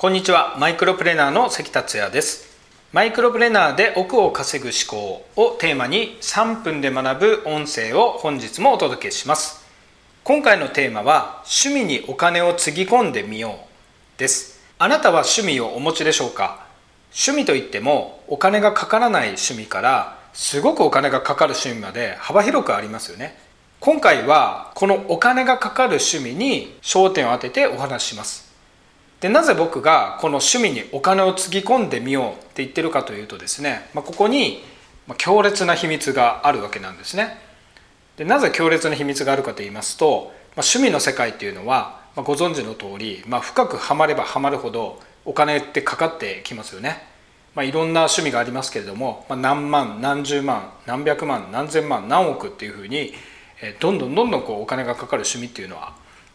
こんにちは。マイクロプレーナーの関達也です。マイクロプレーナーで億を稼ぐ思考をテーマに3分で学ぶ音声を本日もお届けします。今回のテーマは趣味にお金をつぎ込んでみようです。あなたは趣味をお持ちでしょうか？趣味といってもお金がかからない趣味からすごくお金がかかる趣味まで幅広くありますよね。今回はこのお金がかかる趣味に焦点を当ててお話しします。でなぜ僕がこの趣味にお金をつぎ込んでみようって言ってるかというとですね、まあ、ここに強烈な秘密があるわけなんですね。でなぜ強烈な秘密があるかと言いますと、まあ、趣味の世界っていうのは、まあ、ご存知の通り、ま、深くはまればはまるほどお金ってかかってきますよね、ま、いろんな趣味がありますけれども、ま、何万何十万何百万何千万何億っていうふうにどんどんどんどんこうお金がかかる趣味っていうのは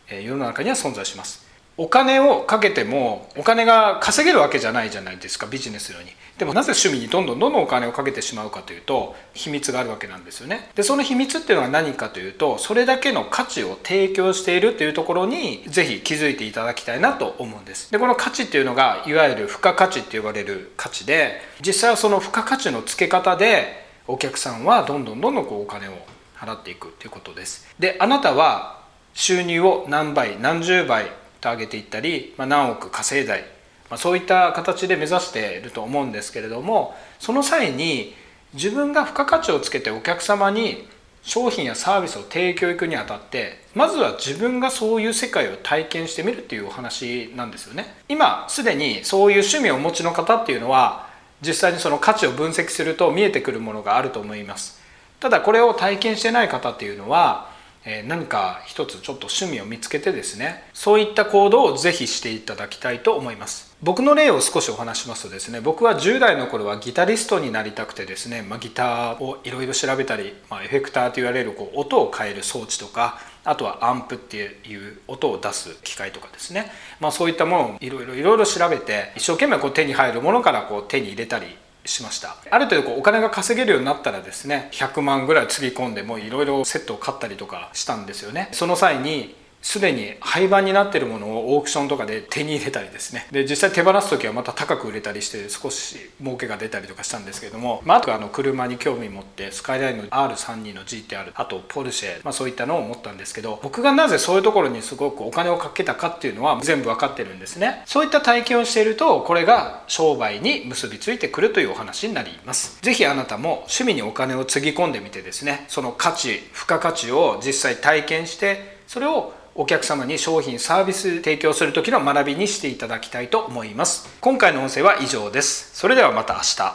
世の中には存在します。お金をかけてもお金が稼げるわけじゃないじゃないですかビジネスのようにでもなぜ趣味にどんどんどんどんお金をかけてしまうかというと秘密があるわけなんですよね。でその秘密っていうのは何かというとそれだけの価値を提供しているというところにぜひ気づいていただきたいなと思うんです。でこの価値っていうのがいわゆる付加価値って呼ばれる価値で実際はその付加価値の付け方でお客さんはどんどんどんどんこうお金を払っていくということです。であなたは収入を何倍何十倍と上げていったり、まあ、何億稼いだり、まあ、そういった形で目指していると思うんですけれどもその際に自分が付加価値をつけてお客様に商品やサービスを提供いくにあたってまずは自分がそういう世界を体験してみるっていうお話なんですよね。今すでにそういう趣味をお持ちの方っていうのは実際にその価値を分析すると見えてくるものがあると思います。ただこれを体験してない方っていうのはえ何か一つちょっと趣味を見つけてですねそういった行動をぜひしていただきたいと思います。僕の例を少しお話しますとですね僕は10代の頃はギタリストになりたくてですね、まあ、ギターをいろいろ調べたり、まあ、エフェクターと言われるこう音を変える装置とかあとはアンプっていう音を出す機械とかですね、まあ、そういったものをいろいろいろいろ調べて一生懸命こう手に入るものからこう手に入れたりしました。ある程度こうお金が稼げるようになったらですね100万ぐらいつぎ込んでもういろいろセットを買ったりとかしたんですよね。その際にすでに廃盤になってるものをオークションとかで手に入れたりですね。で実際手放す時はまた高く売れたりして少し儲けが出たりとかしたんですけども、まあ、あとあの車に興味持ってスカイラインの R32 の GTR あとポルシェ、まあ、そういったのを持ったんですけど僕がなぜそういうところにすごくお金をかけたかっていうのは全部分かってるんですね。そういった体験をしているとこれが商売に結びついてくるというお話になります。是非あなたも趣味にお金をつぎ込んでみてですねその価値付加価値を実際体験してそれをお客様に商品サービス提供する時の学びにしていただきたいと思います。今回の音声は以上です。それではまた明日。